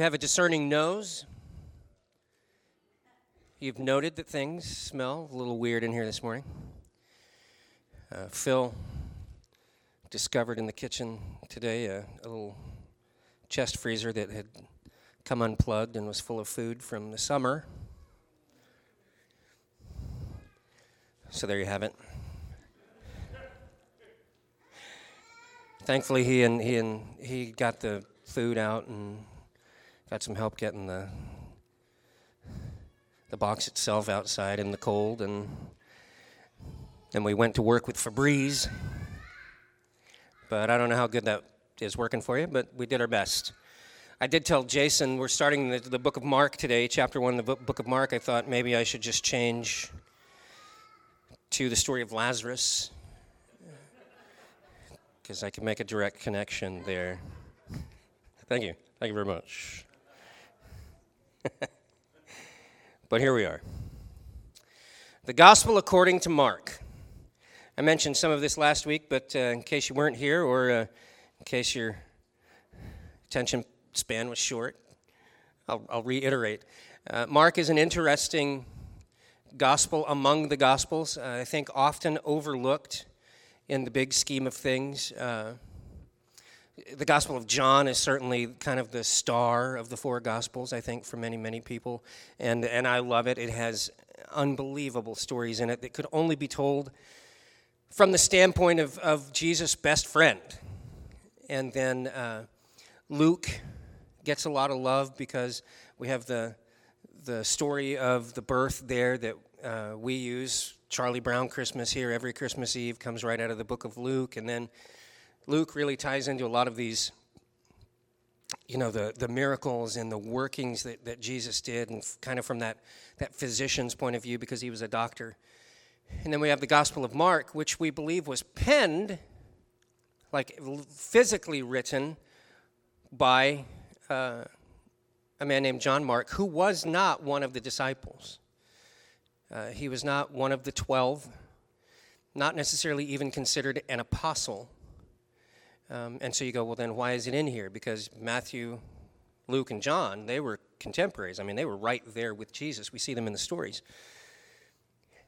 Have a discerning nose. You've noted that things smell a little weird in here this morning. Uh, Phil discovered in the kitchen today a, a little chest freezer that had come unplugged and was full of food from the summer. So there you have it. Thankfully, he and he and he got the food out and got some help getting the the box itself outside in the cold, and then we went to work with Febreze. But I don't know how good that is working for you, but we did our best. I did tell Jason we're starting the, the book of Mark today, chapter one of the book of Mark. I thought maybe I should just change to the story of Lazarus because I can make a direct connection there. Thank you. Thank you very much. but here we are. The Gospel according to Mark. I mentioned some of this last week, but uh, in case you weren't here or uh, in case your attention span was short, I'll, I'll reiterate. Uh, Mark is an interesting gospel among the gospels, uh, I think often overlooked in the big scheme of things. The Gospel of John is certainly kind of the star of the four Gospels, I think, for many, many people. And, and I love it. It has unbelievable stories in it that could only be told from the standpoint of, of Jesus' best friend. And then uh, Luke gets a lot of love because we have the, the story of the birth there that uh, we use. Charlie Brown Christmas here every Christmas Eve comes right out of the book of Luke. And then Luke really ties into a lot of these, you know, the, the miracles and the workings that, that Jesus did, and kind of from that, that physician's point of view because he was a doctor. And then we have the Gospel of Mark, which we believe was penned, like physically written, by uh, a man named John Mark, who was not one of the disciples. Uh, he was not one of the twelve, not necessarily even considered an apostle. Um, and so you go, well, then why is it in here? Because Matthew, Luke, and John, they were contemporaries. I mean, they were right there with Jesus. We see them in the stories.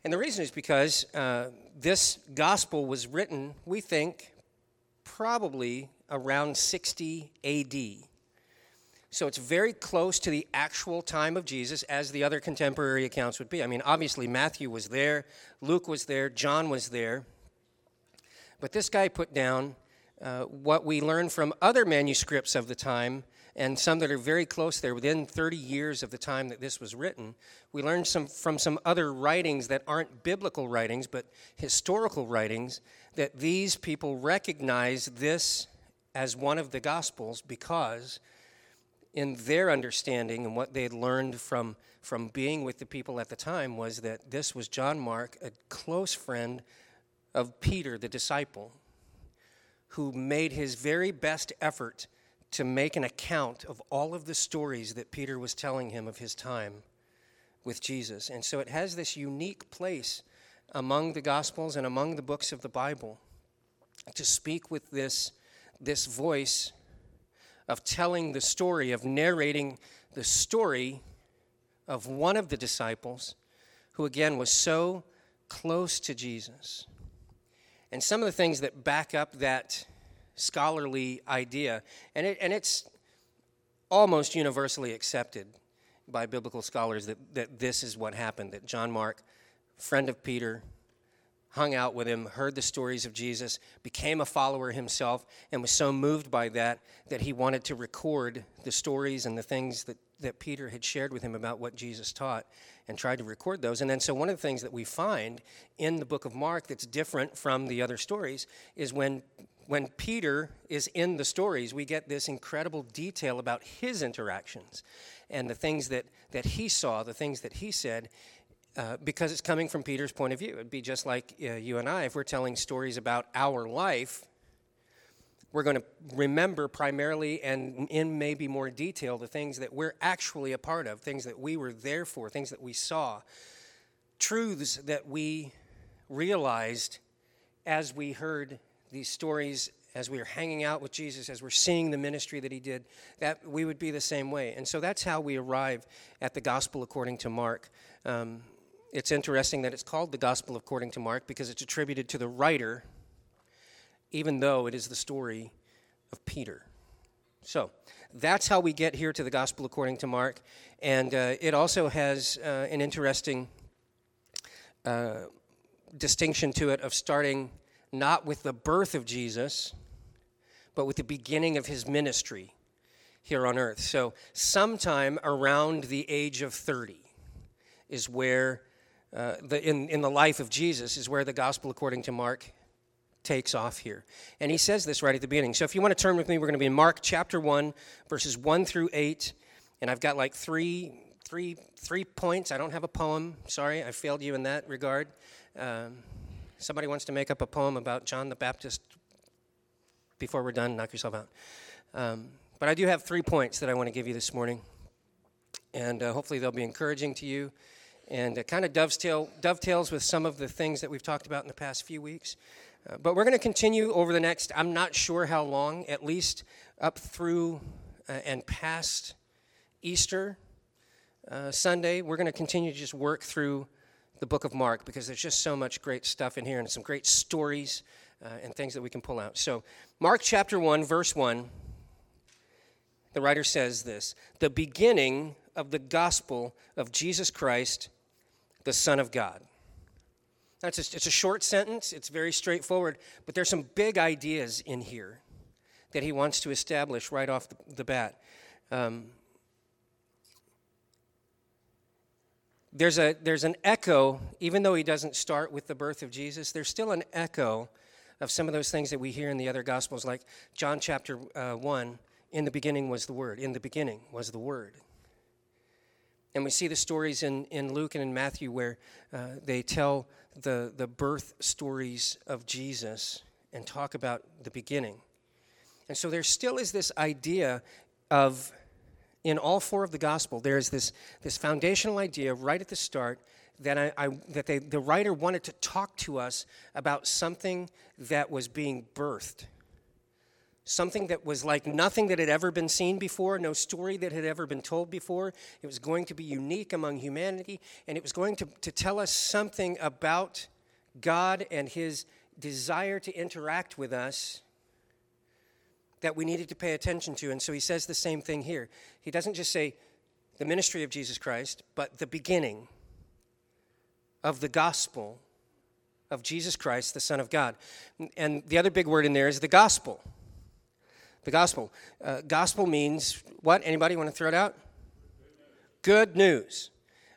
And the reason is because uh, this gospel was written, we think, probably around 60 AD. So it's very close to the actual time of Jesus as the other contemporary accounts would be. I mean, obviously, Matthew was there, Luke was there, John was there. But this guy put down uh, what we learn from other manuscripts of the time, and some that are very close there, within 30 years of the time that this was written, we learn some from some other writings that aren't biblical writings, but historical writings, that these people recognize this as one of the Gospels because, in their understanding and what they had learned from, from being with the people at the time, was that this was John Mark, a close friend of Peter, the disciple who made his very best effort to make an account of all of the stories that Peter was telling him of his time with Jesus. And so it has this unique place among the Gospels and among the books of the Bible to speak with this, this voice of telling the story, of narrating the story of one of the disciples who, again, was so close to Jesus. And some of the things that back up that scholarly idea, and, it, and it's almost universally accepted by biblical scholars that, that this is what happened, that John Mark, friend of Peter, hung out with him, heard the stories of Jesus, became a follower himself, and was so moved by that that he wanted to record the stories and the things that, that Peter had shared with him about what Jesus taught and tried to record those. And then, so one of the things that we find in the book of Mark that's different from the other stories is when. When Peter is in the stories, we get this incredible detail about his interactions and the things that, that he saw, the things that he said, uh, because it's coming from Peter's point of view. It'd be just like uh, you and I, if we're telling stories about our life, we're going to remember primarily and in maybe more detail the things that we're actually a part of, things that we were there for, things that we saw, truths that we realized as we heard these stories as we are hanging out with Jesus, as we're seeing the ministry that he did, that we would be the same way. And so that's how we arrive at the gospel according to Mark. Um, it's interesting that it's called the gospel according to Mark because it's attributed to the writer, even though it is the story of Peter. So that's how we get here to the gospel according to Mark. And uh, it also has uh, an interesting uh, distinction to it of starting not with the birth of Jesus, but with the beginning of his ministry here on earth. So, sometime around the age of 30 is where, uh, the, in, in the life of Jesus, is where the gospel according to Mark takes off here. And he says this right at the beginning. So, if you want to turn with me, we're going to be in Mark chapter 1, verses 1 through 8. And I've got like three, three, three points. I don't have a poem. Sorry, I failed you in that regard. Um, somebody wants to make up a poem about John the Baptist before we're done, knock yourself out. Um, but I do have three points that I want to give you this morning. And uh, hopefully they'll be encouraging to you and uh, kind of dovetail, dovetails with some of the things that we've talked about in the past few weeks. But we're going to continue over the next, I'm not sure how long, at least up through uh, and past Easter uh, Sunday. We're going to continue to just work through the book of Mark because there's just so much great stuff in here and some great stories uh, and things that we can pull out. So, Mark chapter 1, verse 1, the writer says this The beginning of the gospel of Jesus Christ, the Son of God. That's it's a short sentence, it's very straightforward, but there's some big ideas in here that he wants to establish right off the, the bat. Um, there's, a, there's an echo, even though he doesn't start with the birth of Jesus, there's still an echo of some of those things that we hear in the other Gospels, like John chapter uh, 1 in the beginning was the Word. In the beginning was the Word. And we see the stories in, in Luke and in Matthew where uh, they tell the, the birth stories of Jesus and talk about the beginning. And so there still is this idea of, in all four of the gospel, there is this, this foundational idea right at the start that, I, I, that they, the writer wanted to talk to us about something that was being birthed. Something that was like nothing that had ever been seen before, no story that had ever been told before. It was going to be unique among humanity, and it was going to, to tell us something about God and His desire to interact with us that we needed to pay attention to. And so he says the same thing here. He doesn't just say the ministry of Jesus Christ, but the beginning of the gospel of Jesus Christ, the Son of God. And the other big word in there is the gospel. The gospel. Uh, gospel means what? Anybody want to throw it out? Good news.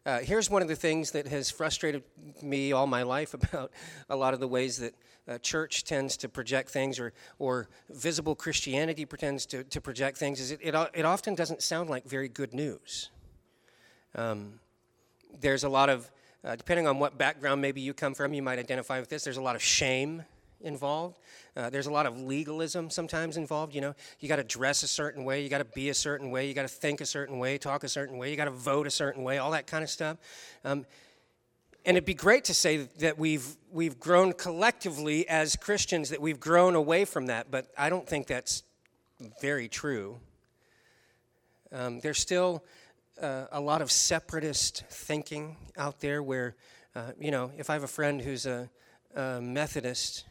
Uh, here's one of the things that has frustrated me all my life about a lot of the ways that uh, church tends to project things or, or visible Christianity pretends to, to project things is it, it, it often doesn't sound like very good news. Um, there's a lot of uh, depending on what background maybe you come from, you might identify with this. There's a lot of shame involved. Uh, there's a lot of legalism sometimes involved. You know, you got to dress a certain way, you got to be a certain way, you got to think a certain way, talk a certain way, you got to vote a certain way, all that kind of stuff. Um, and it'd be great to say that we've we've grown collectively as Christians, that we've grown away from that, but I don't think that's very true. Um, there's still uh, a lot of separatist thinking out there where, uh, you know, if I have a friend who's a, a Methodist,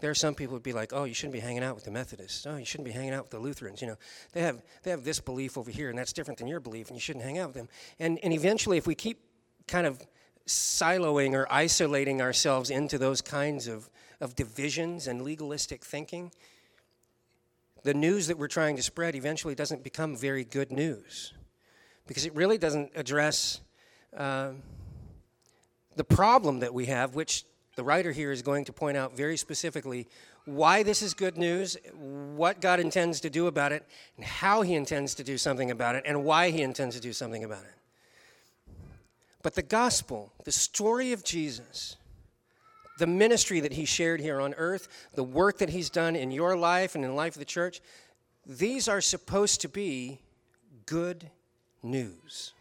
there are some people who'd be like, "Oh, you shouldn't be hanging out with the Methodists. Oh, you shouldn't be hanging out with the Lutherans. You know, they have they have this belief over here, and that's different than your belief, and you shouldn't hang out with them." And and eventually, if we keep kind of siloing or isolating ourselves into those kinds of of divisions and legalistic thinking, the news that we're trying to spread eventually doesn't become very good news because it really doesn't address uh, the problem that we have, which the writer here is going to point out very specifically why this is good news, what God intends to do about it, and how He intends to do something about it, and why He intends to do something about it. But the gospel, the story of Jesus, the ministry that He shared here on earth, the work that He's done in your life and in the life of the church, these are supposed to be good news.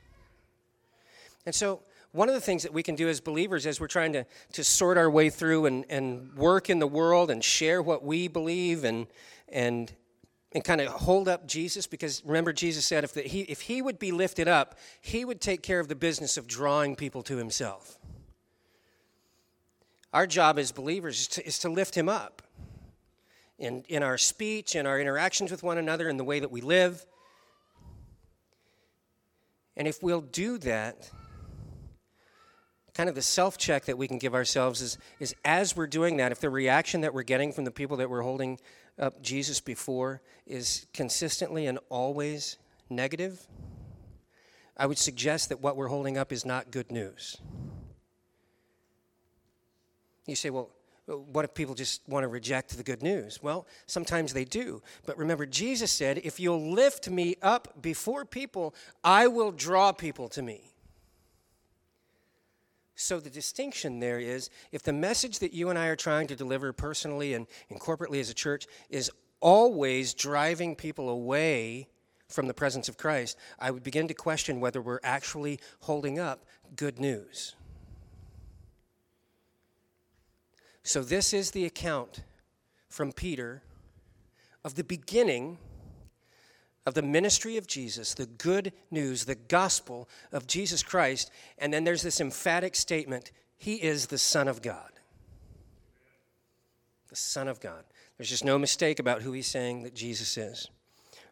And so, one of the things that we can do as believers as we're trying to, to sort our way through and, and work in the world and share what we believe and, and, and kind of hold up Jesus, because remember, Jesus said if, the, he, if he would be lifted up, he would take care of the business of drawing people to himself. Our job as believers is to, is to lift him up in, in our speech, in our interactions with one another, in the way that we live. And if we'll do that, kind of the self check that we can give ourselves is, is as we're doing that, if the reaction that we're getting from the people that we're holding up Jesus before is consistently and always negative, I would suggest that what we're holding up is not good news. You say, well, what if people just want to reject the good news? Well, sometimes they do. But remember, Jesus said, if you'll lift me up before people, I will draw people to me. So the distinction there is if the message that you and I are trying to deliver personally and, and corporately as a church is always driving people away from the presence of Christ, I would begin to question whether we're actually holding up good news. So, this is the account from Peter of the beginning of the ministry of Jesus, the good news, the gospel of Jesus Christ. And then there's this emphatic statement He is the Son of God. The Son of God. There's just no mistake about who he's saying that Jesus is.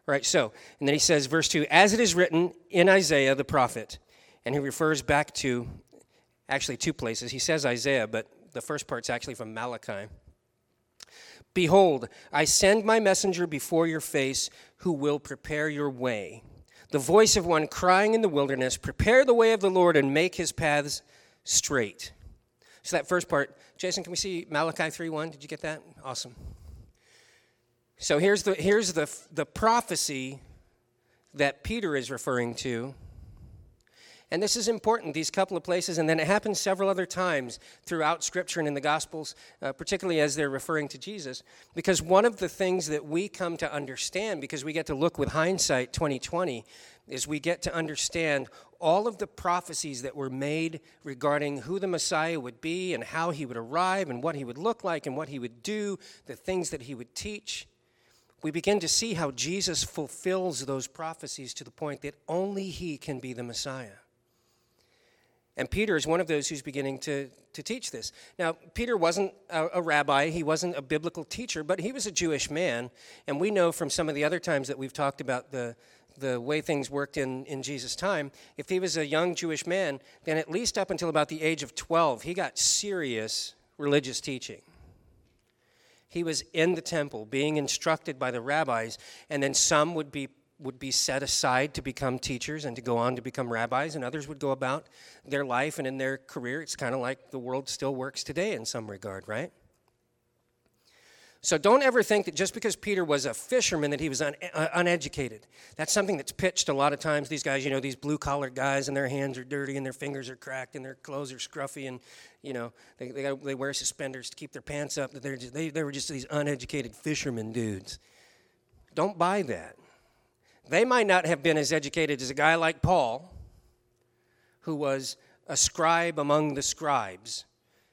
All right, so, and then he says, verse 2 As it is written in Isaiah the prophet, and he refers back to actually two places. He says Isaiah, but the first part's actually from Malachi. Behold, I send my messenger before your face who will prepare your way. The voice of one crying in the wilderness, Prepare the way of the Lord and make his paths straight. So, that first part, Jason, can we see Malachi 3:1? Did you get that? Awesome. So, here's the, here's the, the prophecy that Peter is referring to and this is important, these couple of places, and then it happens several other times throughout Scripture and in the Gospels, uh, particularly as they're referring to Jesus. Because one of the things that we come to understand, because we get to look with hindsight 2020, is we get to understand all of the prophecies that were made regarding who the Messiah would be and how he would arrive and what he would look like and what he would do, the things that he would teach. We begin to see how Jesus fulfills those prophecies to the point that only he can be the Messiah. And Peter is one of those who's beginning to, to teach this. Now, Peter wasn't a, a, rabbi, he wasn't a biblical teacher, but he was a Jewish man. And we know from some of the other times that we've talked about the, the way things worked in, in Jesus' time, if he was a young Jewish man, then at least up until about the age of 12, he got serious religious teaching. He was in the temple being instructed by the rabbis, and then some would be would be set aside to become teachers and to go on to become rabbis, and others would go about their life and in their career. It's kind of like the world still works today in some regard, right? So don't ever think that just because Peter was a fisherman that he was un- uh, uneducated. That's something that's pitched a lot of times. These guys, you know, these blue collar guys, and their hands are dirty, and their fingers are cracked, and their clothes are scruffy, and you know they they, got, they wear suspenders to keep their pants up. That they're just, they they were just these uneducated fishermen dudes. Don't buy that. They might not have been as educated as a guy like Paul, who was a scribe among the scribes.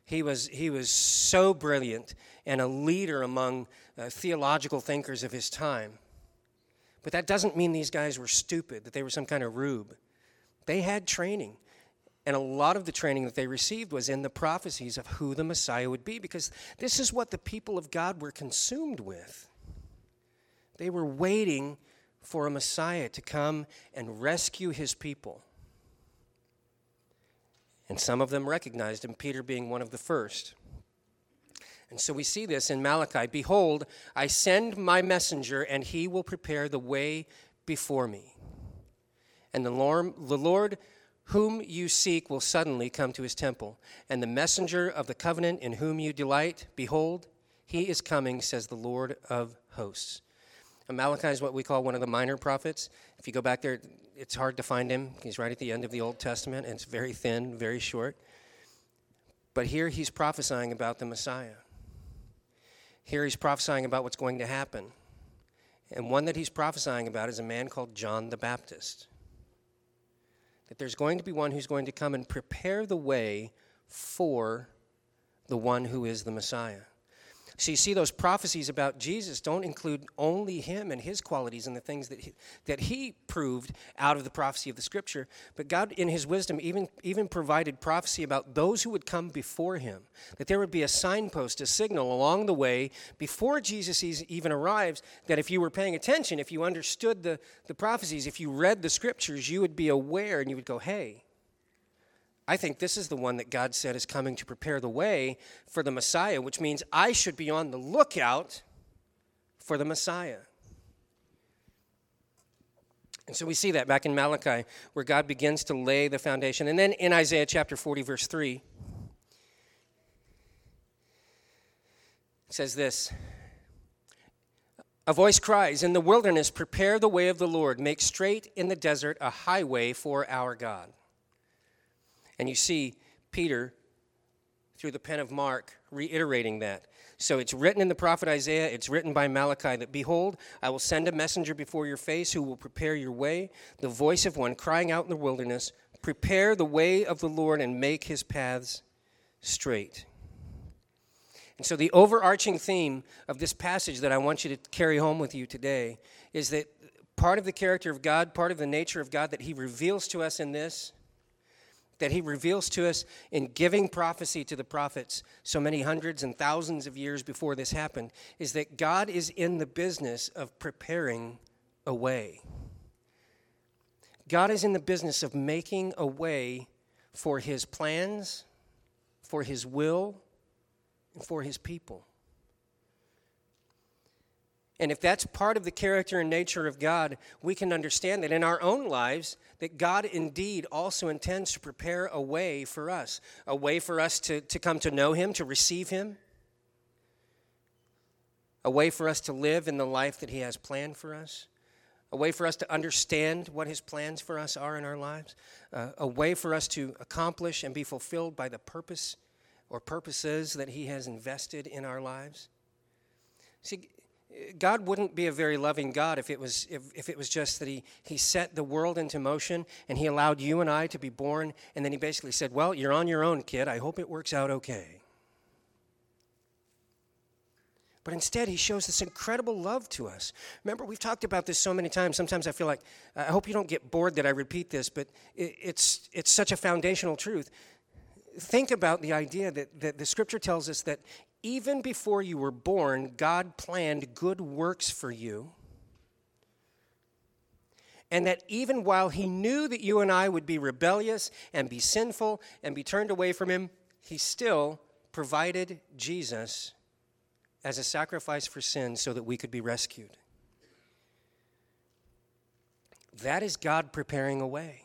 He was, he was so brilliant and a leader among uh, theological thinkers of his time. But that doesn't mean these guys were stupid, that they were some kind of rube. They had training. And a lot of the training that they received was in the prophecies of who the Messiah would be, because this is what the people of God were consumed with. They were waiting for a Messiah to come and rescue his people. And some of them recognized him, Peter being one of the first. And so we see this in Malachi Behold, I send my messenger, and he will prepare the way before me. And the Lord, the Lord whom you seek will suddenly come to his temple. And the messenger of the covenant in whom you delight, behold, he is coming, says the Lord of hosts. Malachi is what we call one of the minor prophets. If you go back there, it's hard to find him. He's right at the end of the Old Testament, and it's very thin, very short. But here he's prophesying about the Messiah. Here he's prophesying about what's going to happen. And one that he's prophesying about is a man called John the Baptist. that there's going to be one who's going to come and prepare the way for the one who is the Messiah. So you see, those prophecies about Jesus don't include only him and his qualities and the things that he, that he proved out of the prophecy of the Scripture, but God, in His wisdom, even even provided prophecy about those who would come before Him. That there would be a signpost, a signal along the way before Jesus even arrives. That if you were paying attention, if you understood the the prophecies, if you read the Scriptures, you would be aware and you would go, "Hey." I think this is the one that God said is coming to prepare the way for the Messiah, which means I should be on the lookout for the Messiah. And so we see that back in Malachi, where God begins to lay the foundation. And then in Isaiah chapter 40, verse 3, it says this A voice cries, In the wilderness, prepare the way of the Lord, make straight in the desert a highway for our God. And you see Peter, through the pen of Mark, reiterating that. So it's written in the prophet Isaiah, it's written by Malachi that, Behold, I will send a messenger before your face who will prepare your way, the voice of one crying out in the wilderness, Prepare the way of the Lord and make his paths straight. And so, the overarching theme of this passage that I want you to carry home with you today is that part of the character of God, part of the nature of God that He reveals to us in this that he reveals to us in giving prophecy to the prophets so many hundreds and thousands of years before this happened is that God is in the business of preparing a way. God is in the business of making a way for his plans, for his will, and for his people. And if that's part of the character and nature of God, we can understand that in our own lives, that God indeed also intends to prepare a way for us, a way for us to, to come to know Him, to receive Him, a way for us to live in the life that He has planned for us, a way for us to understand what His plans for us are in our lives, uh, a way for us to accomplish and be fulfilled by the purpose or purposes that He has invested in our lives. See, God wouldn't be a very loving God if it was if, if it was just that he he set the world into motion and he allowed you and I to be born and then he basically said, "Well, you're on your own, kid. I hope it works out okay." But instead, he shows this incredible love to us. Remember, we've talked about this so many times. Sometimes I feel like I hope you don't get bored that I repeat this, but it, it's it's such a foundational truth think about the idea that, that the scripture tells us that even before you were born, God planned good works for you. And that even while He knew that you and I would be rebellious and be sinful and be turned away from Him, He still provided Jesus as a sacrifice for sin so that we could be rescued. That is God preparing a way.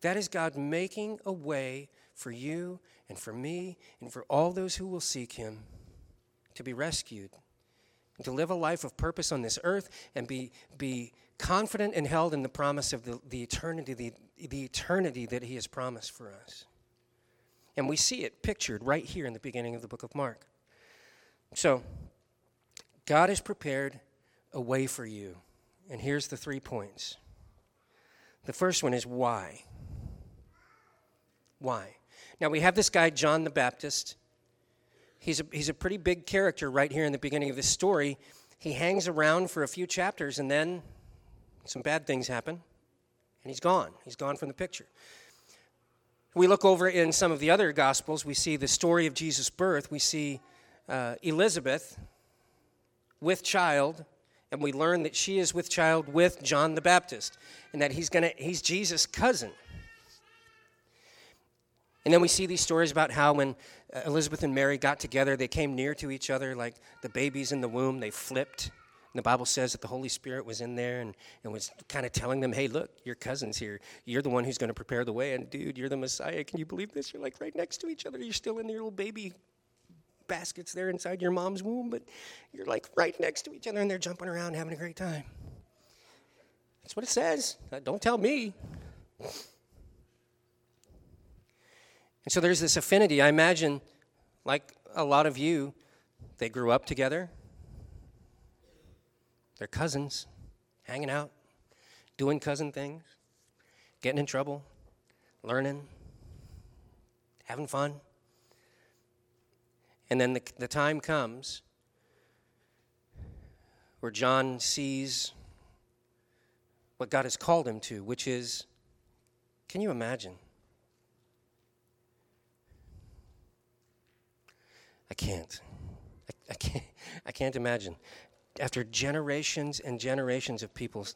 That is God making a way for you and for me and for all those who will seek him to be rescued to live a life of purpose on this earth and be, be confident and held in the promise of the, the eternity the, the eternity that he has promised for us. And we see it pictured right here in the beginning of the book of mark. So god has prepared a way for you. And here's the three points. The first one is why. Why now, we have this guy, John the Baptist. He's a, he's a pretty big character right here in the beginning of this story. He hangs around for a few chapters, and then some bad things happen, and he's gone. He's gone from the picture. We look over in some of the other Gospels, we see the story of Jesus' birth. We see uh, Elizabeth with child, and we learn that she is with child with John the Baptist, and that he's, gonna, he's Jesus' cousin. And then we see these stories about how when uh, Elizabeth and Mary got together, they came near to each other like the babies in the womb, they flipped. And the Bible says that the Holy Spirit was in there and, and was kind of telling them, hey, look, your cousin's here. You're the one who's going to prepare the way. And dude, you're the Messiah. Can you believe this? You're like right next to each other. You're still in your little baby baskets there inside your mom's womb, but you're like right next to each other and they're jumping around having a great time. That's what it says. Uh, don't tell me. And so there's this affinity. I imagine, like a lot of you, they grew up together. They're cousins, hanging out, doing cousin things. getting in trouble, learning, having fun. And then the, the time comes where John sees what God has called him to, which is can you imagine? I can't. I, I, can't. I can't imagine. After generations and generations of people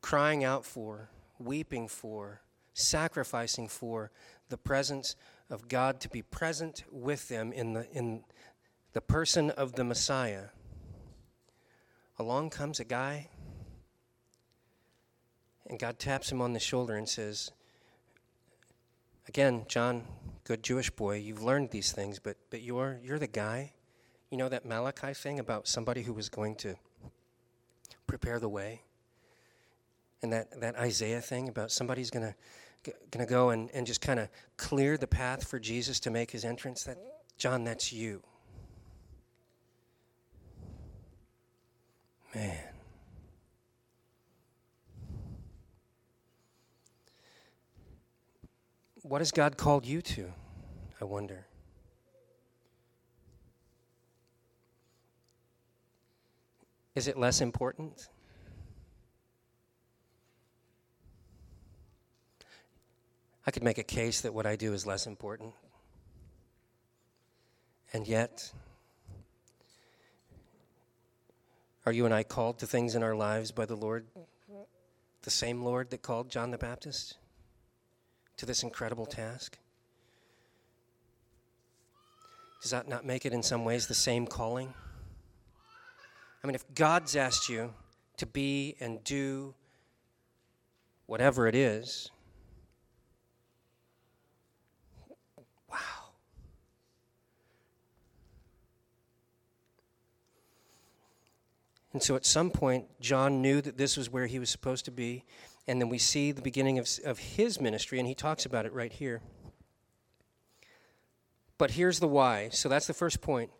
crying out for, weeping for, sacrificing for the presence of God to be present with them in the, in the person of the Messiah, along comes a guy, and God taps him on the shoulder and says, Again, John, good Jewish boy, you've learned these things, but, but you're, you're the guy. You know that Malachi thing about somebody who was going to prepare the way? And that, that Isaiah thing about somebody's going to to go and, and just kind of clear the path for Jesus to make his entrance? That, John, that's you. Man. What has God called you to? I wonder. Is it less important? I could make a case that what I do is less important. And yet, are you and I called to things in our lives by the Lord? The same Lord that called John the Baptist to this incredible task? Does that not make it in some ways the same calling? I mean, if God's asked you to be and do whatever it is, wow. And so at some point, John knew that this was where he was supposed to be. And then we see the beginning of, of his ministry, and he talks about it right here. But here's the why. So that's the first point.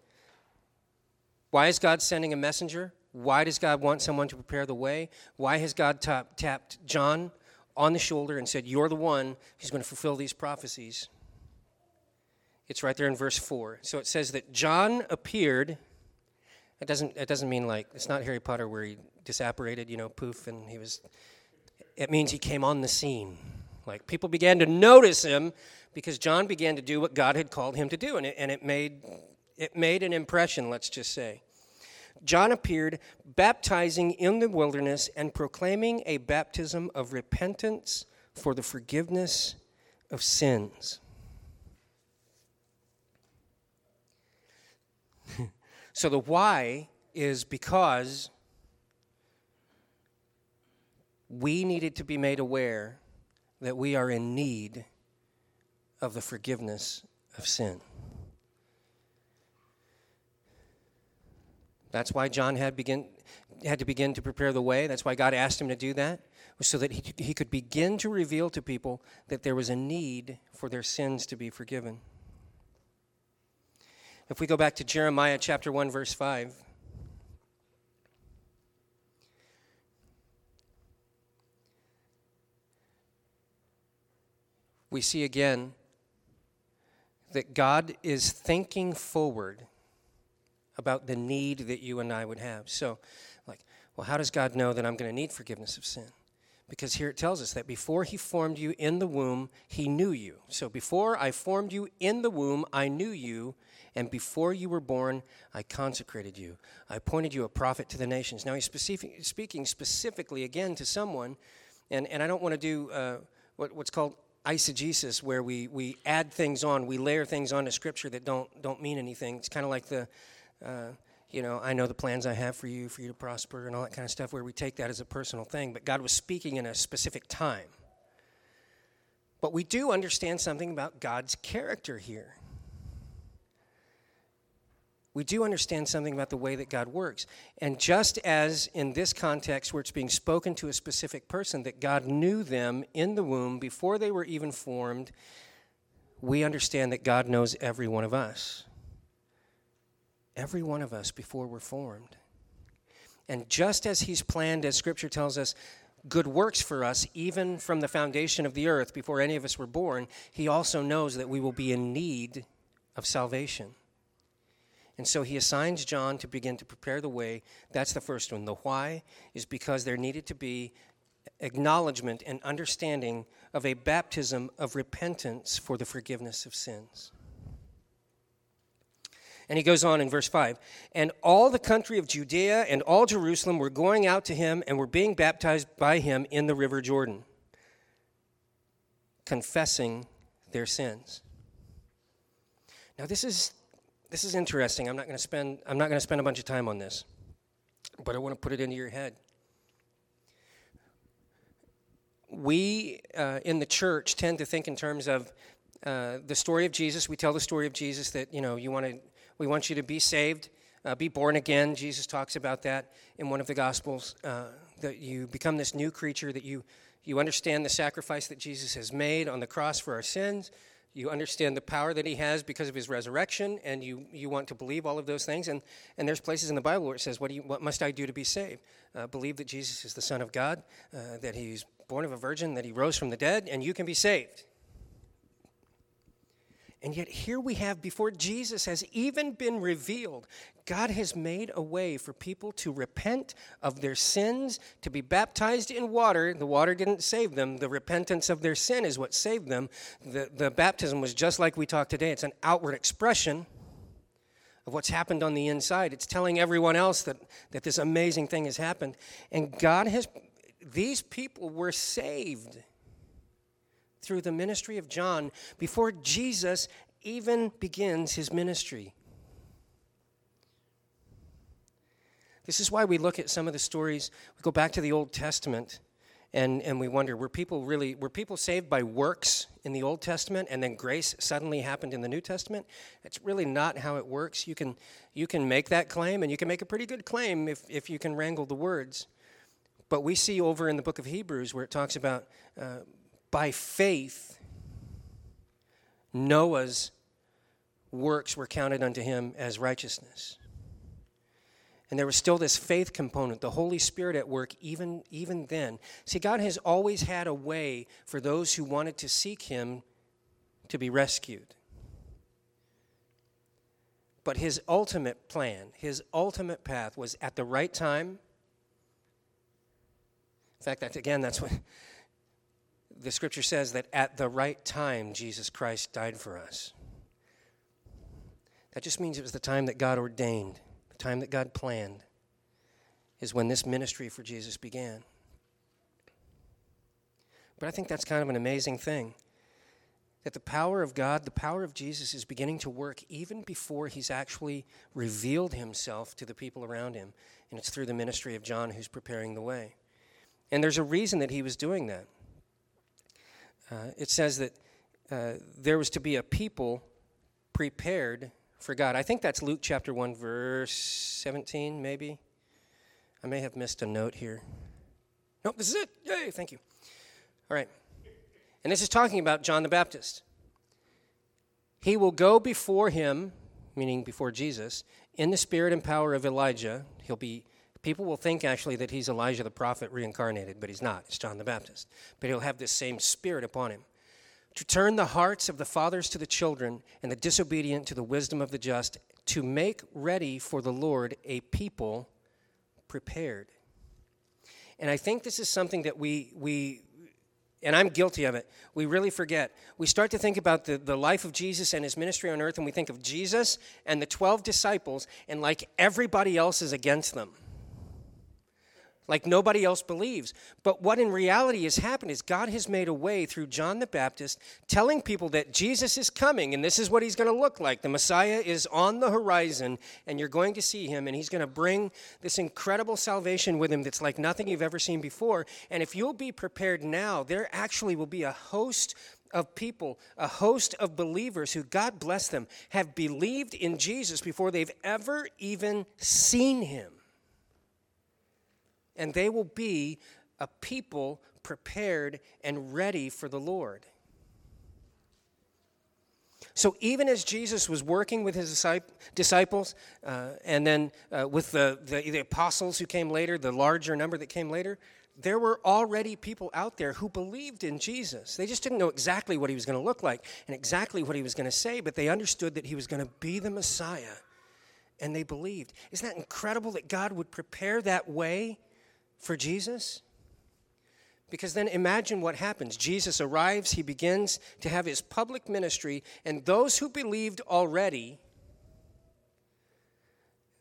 Why is God sending a messenger? Why does God want someone to prepare the way? Why has God tap, tapped John on the shoulder and said, You're the one who's going to fulfill these prophecies? It's right there in verse 4. So it says that John appeared it doesn't, it doesn't mean like, it's not Harry Potter where he disapparated, you know, poof, and he was, it means he came on the scene. Like people began to notice him because John began to do what God had called him to do, and it, and it, made, it made an impression, let's just say. John appeared baptizing in the wilderness and proclaiming a baptism of repentance for the forgiveness of sins. So the why is because we needed to be made aware that we are in need of the forgiveness of sin. That's why John had, begin, had to begin to prepare the way. That's why God asked him to do that, so that he, he could begin to reveal to people that there was a need for their sins to be forgiven. If we go back to Jeremiah chapter 1, verse 5. We see again that God is thinking forward about the need that you and I would have. So, like, well, how does God know that I'm going to need forgiveness of sin? Because here it tells us that before he formed you in the womb, he knew you. So before I formed you in the womb, I knew you and before you were born, I consecrated you. I appointed you a prophet to the nations. Now, he's specific, speaking specifically again to someone, and, and I don't want to do uh, what, what's called eisegesis, where we, we add things on, we layer things onto Scripture that don't, don't mean anything. It's kind of like the, uh, you know, I know the plans I have for you, for you to prosper, and all that kind of stuff, where we take that as a personal thing. But God was speaking in a specific time. But we do understand something about God's character here we do understand something about the way that God works. And just as in this context where it's being spoken to a specific person, that God knew them in the womb before they were even formed, we understand that God knows every one of us. Every one of us before we're formed. And just as He's planned, as Scripture tells us, good works for us, even from the foundation of the earth, before any of us were born, he also knows that we will be in need of salvation. And so he assigns John to begin to prepare the way. That's the first one. The why is because there needed to be acknowledgement and understanding of a baptism of repentance for the forgiveness of sins. And he goes on in verse 5 And all the country of Judea and all Jerusalem were going out to him and were being baptized by him in the river Jordan, confessing their sins. Now, this is, this is interesting. I'm not going to spend I'm not going to spend a bunch of time on this, but I want to put it into your head. We uh, in the church tend to think in terms of uh, the story of Jesus. We tell the story of Jesus that you know you want to we want you to be saved, uh, be born again. Jesus talks about that in one of the Gospels, uh, that you become this new creature, that you, you understand the sacrifice that Jesus has made on the cross for our sins. You understand the power that he has because of his resurrection, and you, you want to believe all of those things. And, and there's places in the Bible where it says, What, do you, what must I do to be saved? Uh, believe that Jesus is the Son of God, uh, that he's born of a virgin, that he rose from the dead, and you can be saved. And yet, here we have, before Jesus has even been revealed, God has made a way for people to repent of their sins, to be baptized in water. The water didn't save them, the repentance of their sin is what saved them. The, the baptism was just like we talked today, it's an outward expression of what's happened on the inside. It's telling everyone else that, that this amazing thing has happened. And God has, these people were saved through the ministry of John before Jesus even begins his ministry. This is why we look at some of the stories, we go back to the Old Testament and, and we wonder were people really were people saved by works in the Old Testament and then grace suddenly happened in the New Testament? It's really not how it works. You can you can make that claim and you can make a pretty good claim if, if you can wrangle the words. But we see over in the book of Hebrews where it talks about uh, by faith, Noah's works were counted unto him as righteousness. And there was still this faith component, the Holy Spirit at work even, even then. See, God has always had a way for those who wanted to seek Him to be rescued. But His ultimate plan, His ultimate path was at the right time. In fact, that's, again, that's what the scripture says that at the right time, Jesus Christ died for us. That just means it was the time that God ordained, the time that God planned, is when this ministry for Jesus began. But I think that's kind of an amazing thing. That the power of God, the power of Jesus, is beginning to work even before he's actually revealed himself to the people around him. And it's through the ministry of John who's preparing the way. And there's a reason that he was doing that. Uh, it says that uh, there was to be a people prepared for God. I think that's Luke chapter 1, verse 17, maybe. I may have missed a note here. Nope, this is it. Yay, thank you. All right. And this is talking about John the Baptist. He will go before him, meaning before Jesus, in the spirit and power of Elijah. He'll be People will think actually that he's Elijah the prophet reincarnated, but he's not. It's John the Baptist. But he'll have this same spirit upon him. To turn the hearts of the fathers to the children and the disobedient to the wisdom of the just, to make ready for the Lord a people prepared. And I think this is something that we, we and I'm guilty of it, we really forget. We start to think about the, the life of Jesus and his ministry on earth, and we think of Jesus and the 12 disciples, and like everybody else is against them like nobody else believes. But what in reality has happened is God has made a way through John the Baptist telling people that Jesus is coming and this is what he's going to look like. The Messiah is on the horizon and you're going to see him and he's going to bring this incredible salvation with him that's like nothing you've ever seen before. And if you'll be prepared now, there actually will be a host of people, a host of believers who, God bless them, have believed in Jesus before they've ever even seen him and they will be a people prepared and ready for the Lord. So, even as Jesus was working with his disciples, uh, and then uh, with the, the, the, apostles who came later, the larger number that came later, there were already people out there who believed in Jesus. They just didn't know exactly what he was going to look like and exactly what he was going to say, but they understood that he was going to be the Messiah and they believed. Isn't that incredible that God would prepare that way for Jesus? Because then imagine what happens. Jesus arrives, he begins to have his public ministry, and those who believed already,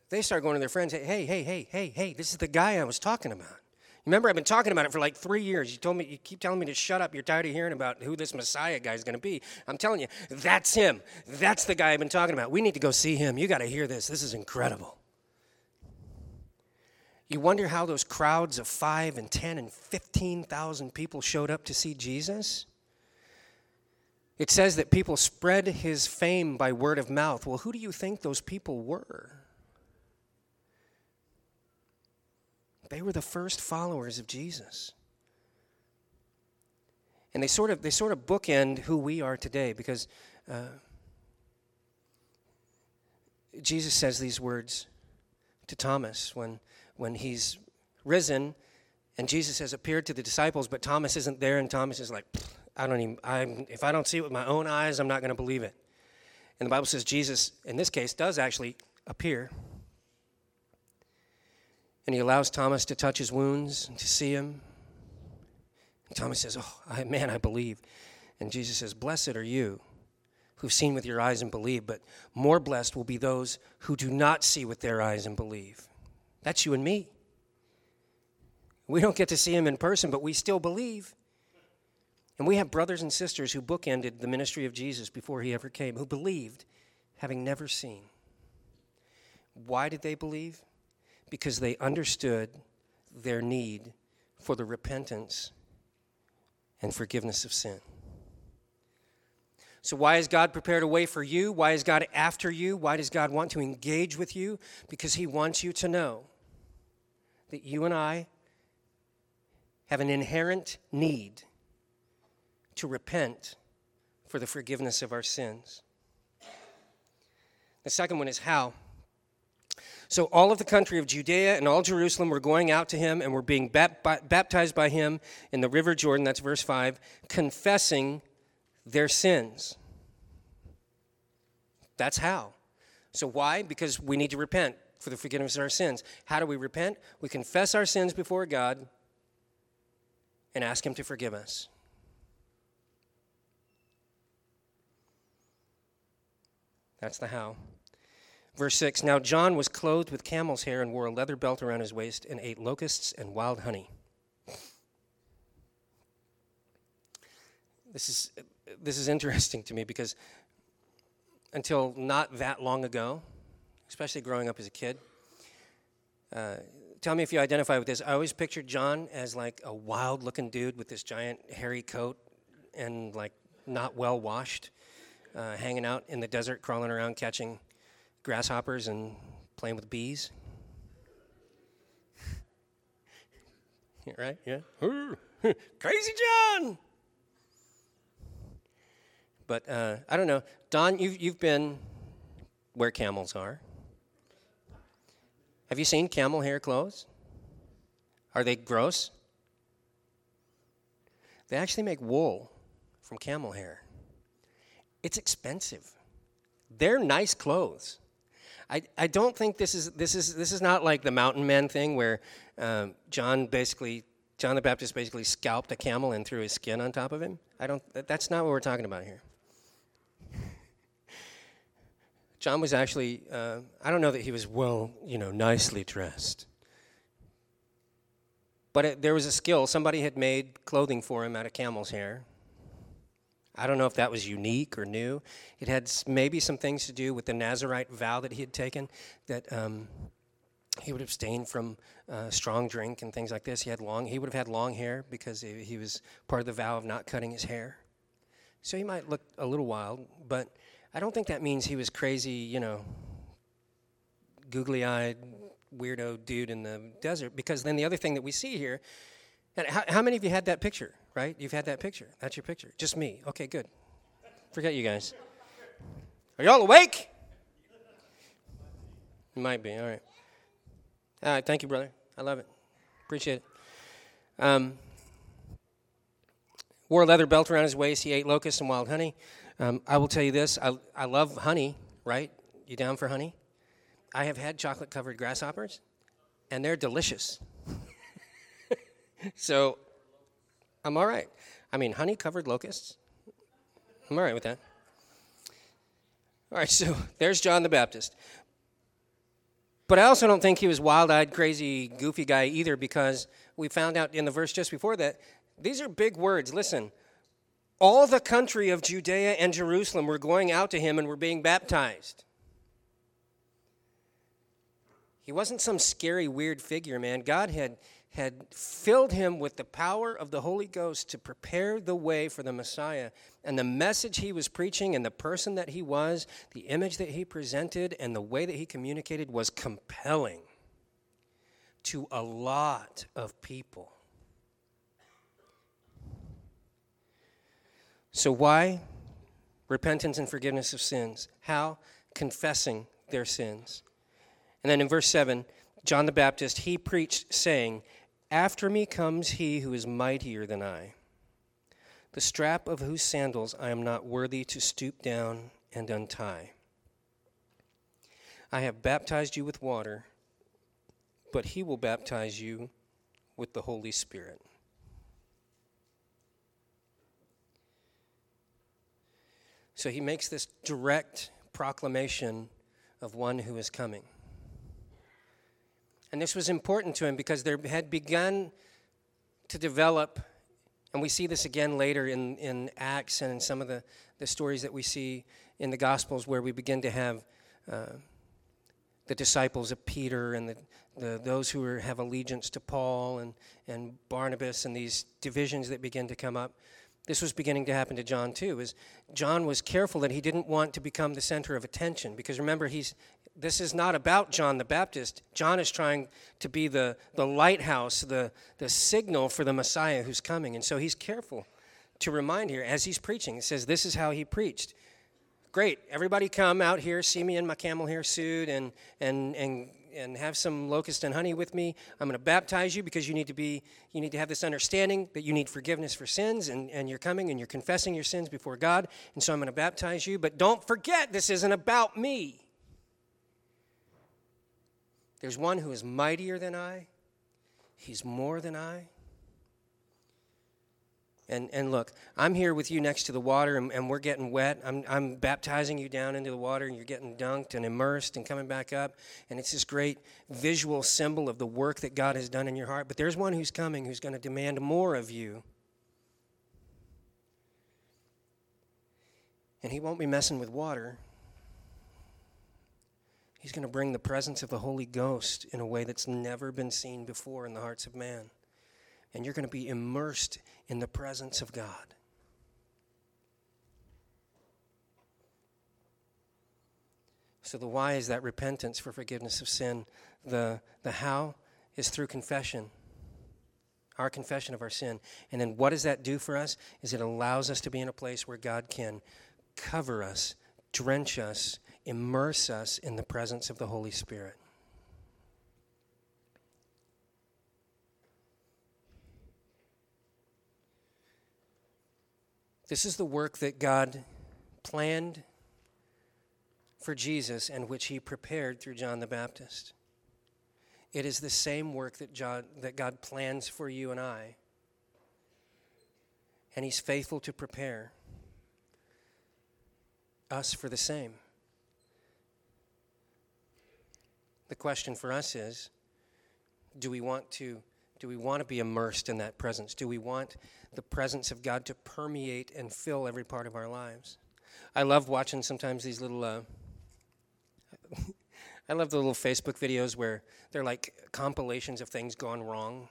they start going to their friends, hey, hey, hey, hey, hey, hey, this is the guy I was talking about. Remember, I've been talking about it for like three years. You told me, you keep telling me to shut up. You're tired of hearing about who this Messiah guy is going to be. I'm telling you, that's him. That's the guy I've been talking about. We need to go see him. You got to hear this. This is incredible. You wonder how those crowds of five and 10 and 15,000 people showed up to see Jesus? It says that people spread his fame by word of mouth. Well, who do you think those people were? They were the first followers of Jesus. And they sort of, they sort of bookend who we are today because uh, Jesus says these words to Thomas when, when he's risen and Jesus has appeared to the disciples, but Thomas isn't there, and Thomas is like, I don't even, I'm, if I don't see it with my own eyes, I'm not going to believe it. And the Bible says Jesus, in this case, does actually appear. And he allows Thomas to touch his wounds and to see him. And Thomas says, Oh, I, man, I believe. And Jesus says, Blessed are you who've seen with your eyes and believe, but more blessed will be those who do not see with their eyes and believe. That's you and me. We don't get to see him in person, but we still believe. And we have brothers and sisters who bookended the ministry of Jesus before he ever came, who believed, having never seen. Why did they believe? because they understood their need for the repentance and forgiveness of sin. So, why has God prepared a way for you? Why is God after you? Why does God want to engage with you? Because He wants you to know that you and I have an inherent need to repent for the forgiveness of our sins. The second one is how. So all of the country of Judea and all Jerusalem were going out to him and were being baptized by him in the river Jordan, that's verse 5, confessing their sins. That's how. So why? Because we need to repent for the forgiveness of our sins. How do we repent? We confess our sins before God and ask him to forgive us. That's the how. Verse 6 Now John was clothed with camel's hair and wore a leather belt around his waist and ate locusts and wild honey. This is, this is interesting to me because until not that long ago, especially growing up as a kid, uh, tell me if you identify with this. I always pictured John as like a wild looking dude with this giant hairy coat and like not well washed, uh, hanging out in the desert, crawling around catching grasshoppers and playing with bees. right? Yeah. Crazy John. But uh, I don't know. Don, you've, you've been where camels are. Have you seen camel hair clothes? Are they gross? They actually make wool from camel hair. It's expensive. They're nice clothes. I, I don't think this is this is this is not like the mountain men thing where um, John basically John the Baptist basically scalped a camel and threw his skin on top of him. I don't. That's not what we're talking about here. John was actually. Uh, I don't know that he was well, you know, nicely dressed. But it, there was a skill. Somebody had made clothing for him out of camel's hair. I don't know if that was unique or new. It had maybe some things to do with the Nazarite vow that he had taken, that um, he would abstain from uh, strong drink and things like this. He had long. He would have had long hair because he, he was part of the vow of not cutting his hair. So he might look a little wild, but I don't think that means he was crazy. You know, googly-eyed weirdo dude in the desert. Because then the other thing that we see here, and how, how many of you had that picture? right? You've had that picture. That's your picture. Just me. Okay, good. Forget you guys. Are y'all awake? Might be. All right. All right. Thank you, brother. I love it. Appreciate it. Um, wore a leather belt around his waist. He ate locusts and wild honey. Um, I will tell you this I, I love honey, right? You down for honey? I have had chocolate covered grasshoppers, and they're delicious. so I'm all right. I mean, honey covered locusts, I'm all right with that. All right, so there's John the Baptist. But I also don't think he was wild eyed, crazy, goofy guy either because we found out in the verse just before that these are big words. Listen, all the country of Judea and Jerusalem were going out to him and were being baptized. He wasn't some scary, weird figure, man. God had, had filled him with the power of the Holy Ghost to prepare the way for the Messiah. And the message he was preaching and the person that he was, the image that he presented, and the way that he communicated was compelling to a lot of people. So, why? Repentance and forgiveness of sins. How? Confessing their sins. And then in verse 7, John the Baptist, he preached, saying, After me comes he who is mightier than I the strap of whose sandals I am not worthy to stoop down and untie. I have baptized you with water, but he will baptize you with the Holy Spirit. So he makes this direct proclamation of one who is coming. And this was important to him because there had begun to develop and we see this again later in, in Acts and in some of the, the stories that we see in the Gospels where we begin to have uh, the disciples of Peter and the, the, those who are, have allegiance to Paul and, and Barnabas and these divisions that begin to come up. This was beginning to happen to John too. Is John was careful that he didn't want to become the center of attention because remember he's this is not about John the Baptist. John is trying to be the, the lighthouse, the, the signal for the Messiah who's coming. And so he's careful to remind here as he's preaching. He says, This is how he preached. Great, everybody come out here, see me in my camel hair suit, and, and, and, and have some locust and honey with me. I'm going to baptize you because you need to be you need to have this understanding that you need forgiveness for sins and, and you're coming and you're confessing your sins before God. And so I'm going to baptize you. But don't forget, this isn't about me. There's one who is mightier than I, he's more than I. And, and look, I'm here with you next to the water, and, and we're getting wet. I'm, I'm baptizing you down into the water, and you're getting dunked and immersed and coming back up. And it's this great visual symbol of the work that God has done in your heart. But there's one who's coming who's going to demand more of you. And he won't be messing with water. He's going to bring the presence of the Holy Ghost in a way that's never been seen before in the hearts of man. And you're going to be immersed in the presence of God. So, the why is that repentance for forgiveness of sin. The, the how is through confession, our confession of our sin. And then, what does that do for us? Is it allows us to be in a place where God can cover us, drench us, immerse us in the presence of the Holy Spirit. This is the work that God planned for Jesus and which he prepared through John the Baptist. It is the same work that, John, that God plans for you and I. And he's faithful to prepare us for the same. The question for us is do we want to do we want to be immersed in that presence? Do we want the presence of God to permeate and fill every part of our lives? I love watching sometimes these little uh, I love the little Facebook videos where they're like compilations of things gone wrong.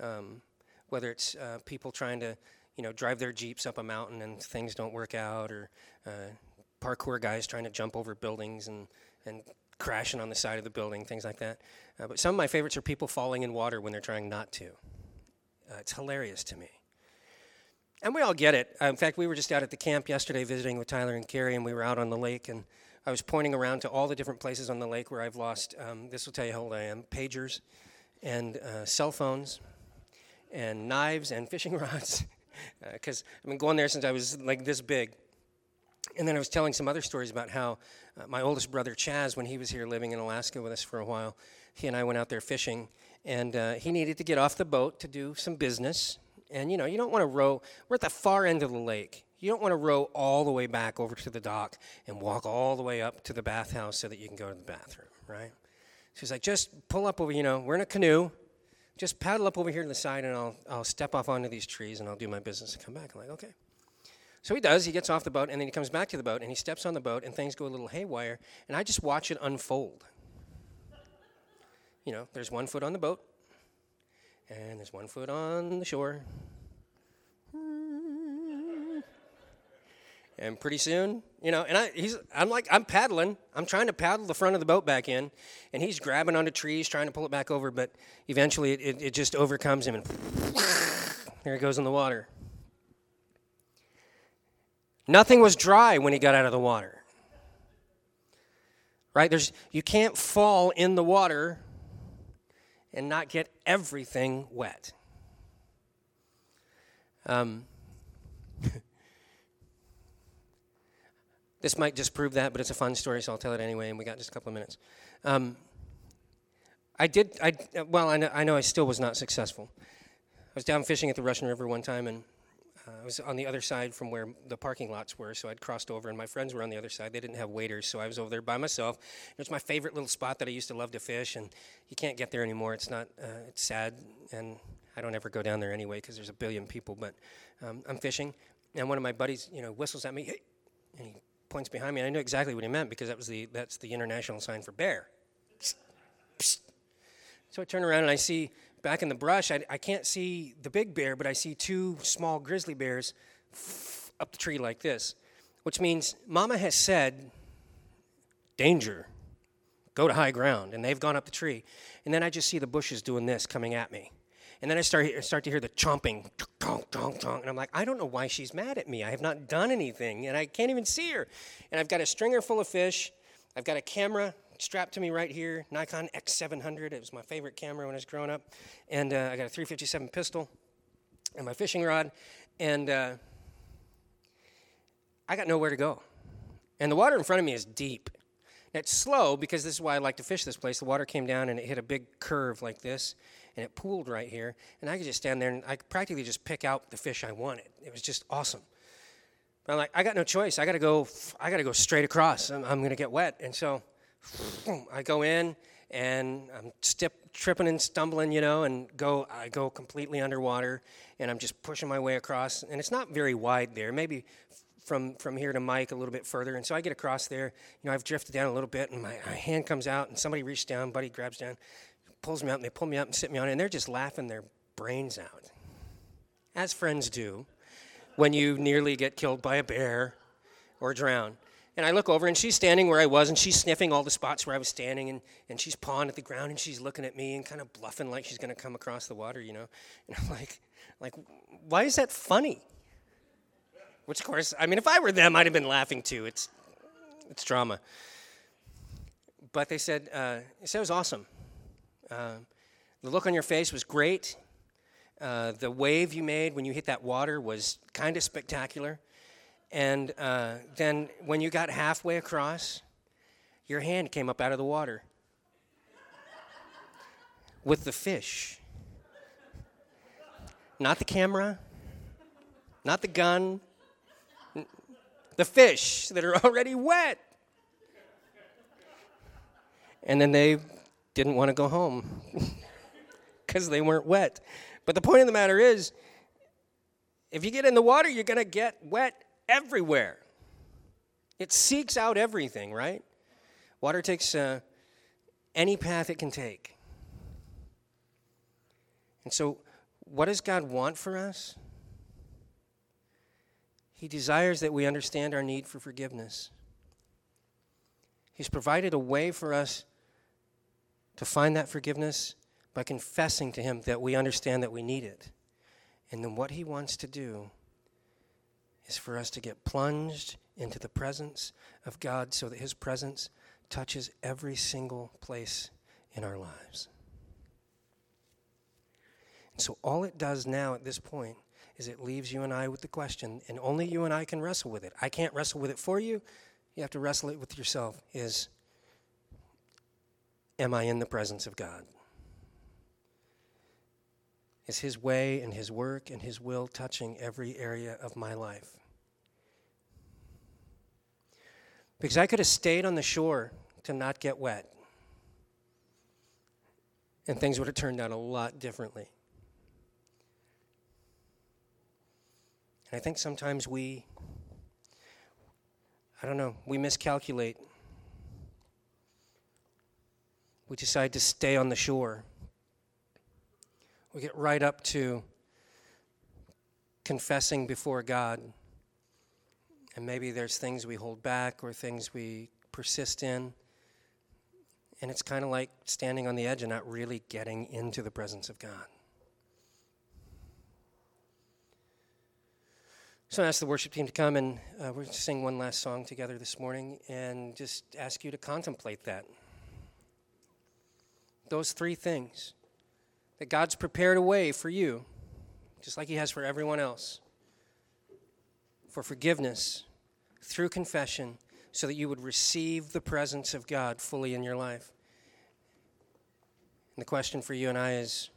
Um, whether it's uh, people trying to, you know, drive their jeeps up a mountain and things don't work out, or uh, parkour guys trying to jump over buildings and and crashing on the side of the building, things like that. Uh, but some of my favorites are people falling in water when they're trying not to. Uh, it's hilarious to me. And we all get it. In fact, we were just out at the camp yesterday visiting with Tyler and Carrie, and we were out on the lake, and I was pointing around to all the different places on the lake where I've lost, um, this will tell you how old I am, pagers and uh, cell phones and knives and fishing rods because uh, I've been going there since I was like this big. And then I was telling some other stories about how uh, my oldest brother Chaz, when he was here living in Alaska with us for a while, he and I went out there fishing, and uh, he needed to get off the boat to do some business. And you know, you don't want to row. We're at the far end of the lake. You don't want to row all the way back over to the dock and walk all the way up to the bathhouse so that you can go to the bathroom, right? She's like, just pull up over. You know, we're in a canoe. Just paddle up over here to the side, and I'll I'll step off onto these trees, and I'll do my business and come back. I'm like, okay. So he does. He gets off the boat, and then he comes back to the boat, and he steps on the boat, and things go a little haywire, and I just watch it unfold. You know, there's one foot on the boat, and there's one foot on the shore. And pretty soon, you know, and I, he's, I'm like, I'm paddling. I'm trying to paddle the front of the boat back in, and he's grabbing onto trees, trying to pull it back over, but eventually it, it, it just overcomes him, and there he goes in the water. Nothing was dry when he got out of the water. Right? There's, you can't fall in the water and not get everything wet. Um, this might just prove that, but it's a fun story, so I'll tell it anyway, and we got just a couple of minutes. Um, I did, I, well, I know, I know I still was not successful. I was down fishing at the Russian River one time, and uh, I was on the other side from where the parking lots were, so I'd crossed over, and my friends were on the other side. They didn't have waiters, so I was over there by myself. It was my favorite little spot that I used to love to fish, and you can't get there anymore. It's not. Uh, it's sad, and I don't ever go down there anyway because there's a billion people. But um, I'm fishing, and one of my buddies, you know, whistles at me, hey, and he points behind me, and I knew exactly what he meant because that was the that's the international sign for bear. Psst, psst. So I turn around and I see back in the brush, I, I can't see the big bear, but I see two small grizzly bears up the tree like this, which means Mama has said, danger, go to high ground. And they've gone up the tree. And then I just see the bushes doing this coming at me. And then I start, I start to hear the chomping, donk, donk, donk, and I'm like, I don't know why she's mad at me. I have not done anything, and I can't even see her. And I've got a stringer full of fish. I've got a camera strapped to me right here, Nikon X700. It was my favorite camera when I was growing up. And uh, I got a 357 pistol and my fishing rod. And uh, I got nowhere to go. And the water in front of me is deep. And it's slow because this is why I like to fish this place. The water came down and it hit a big curve like this, and it pooled right here. And I could just stand there and I could practically just pick out the fish I wanted. It was just awesome. But I'm like, I got no choice. I got to go. I got to go straight across. I'm, I'm going to get wet. And so I go in and I'm stip, tripping and stumbling, you know, and go. I go completely underwater, and I'm just pushing my way across. And it's not very wide there, maybe from from here to Mike a little bit further. And so I get across there. You know, I've drifted down a little bit, and my, my hand comes out, and somebody reaches down, buddy grabs down, pulls me out, and they pull me up and sit me on it, and they're just laughing their brains out, as friends do, when you nearly get killed by a bear or drown. And I look over, and she's standing where I was, and she's sniffing all the spots where I was standing, and, and she's pawing at the ground, and she's looking at me and kind of bluffing like she's going to come across the water, you know. And I'm like, like, why is that funny? Which, of course, I mean, if I were them, I'd have been laughing too. It's, it's drama. But they said, uh, they said it was awesome. Uh, the look on your face was great. Uh, the wave you made when you hit that water was kind of spectacular. And uh, then when you got halfway across, your hand came up out of the water with the fish. Not the camera, not the gun, the fish that are already wet. And then they didn't want to go home because they weren't wet. But the point of the matter is, if you get in the water, you're going to get wet everywhere. It seeks out everything, right? Water takes uh, any path it can take. And so, what does God want for us? He desires that we understand our need for forgiveness. He's provided a way for us to find that forgiveness by confessing to Him that we understand that we need it. And then what He wants to do is for us to get plunged into the presence of God so that His presence touches every single place in our lives. So all it does now at this point is it leaves you and I with the question, and only you and I can wrestle with it. I can't wrestle with it for you. You have to wrestle it with yourself. Is am I in the presence of God? Is His way and His work and His will touching every area of my life? Because I could have stayed on the shore to not get wet, and things would have turned out a lot differently. And I think sometimes we, I don't know, we miscalculate. We decide to stay on the shore. We get right up to confessing before God. And maybe there's things we hold back or things we persist in. And it's kind of like standing on the edge and not really getting into the presence of God. So I ask the worship team to come and uh, we're going to sing one last song together this morning and just ask you to contemplate that. Those three things that God's prepared a way for you, just like He has for everyone else, for forgiveness through confession so that you would receive the presence of God fully in your life. And the question for you and I is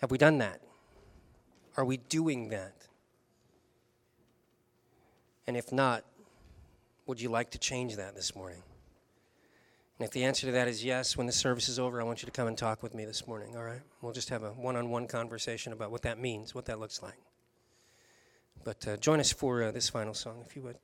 have we done that? Are we doing that? And if not, would you like to change that this morning? And if the answer to that is yes, when the service is over, I want you to come and talk with me this morning, all right? We'll just have a one on one conversation about what that means, what that looks like. But uh, join us for uh, this final song, if you would.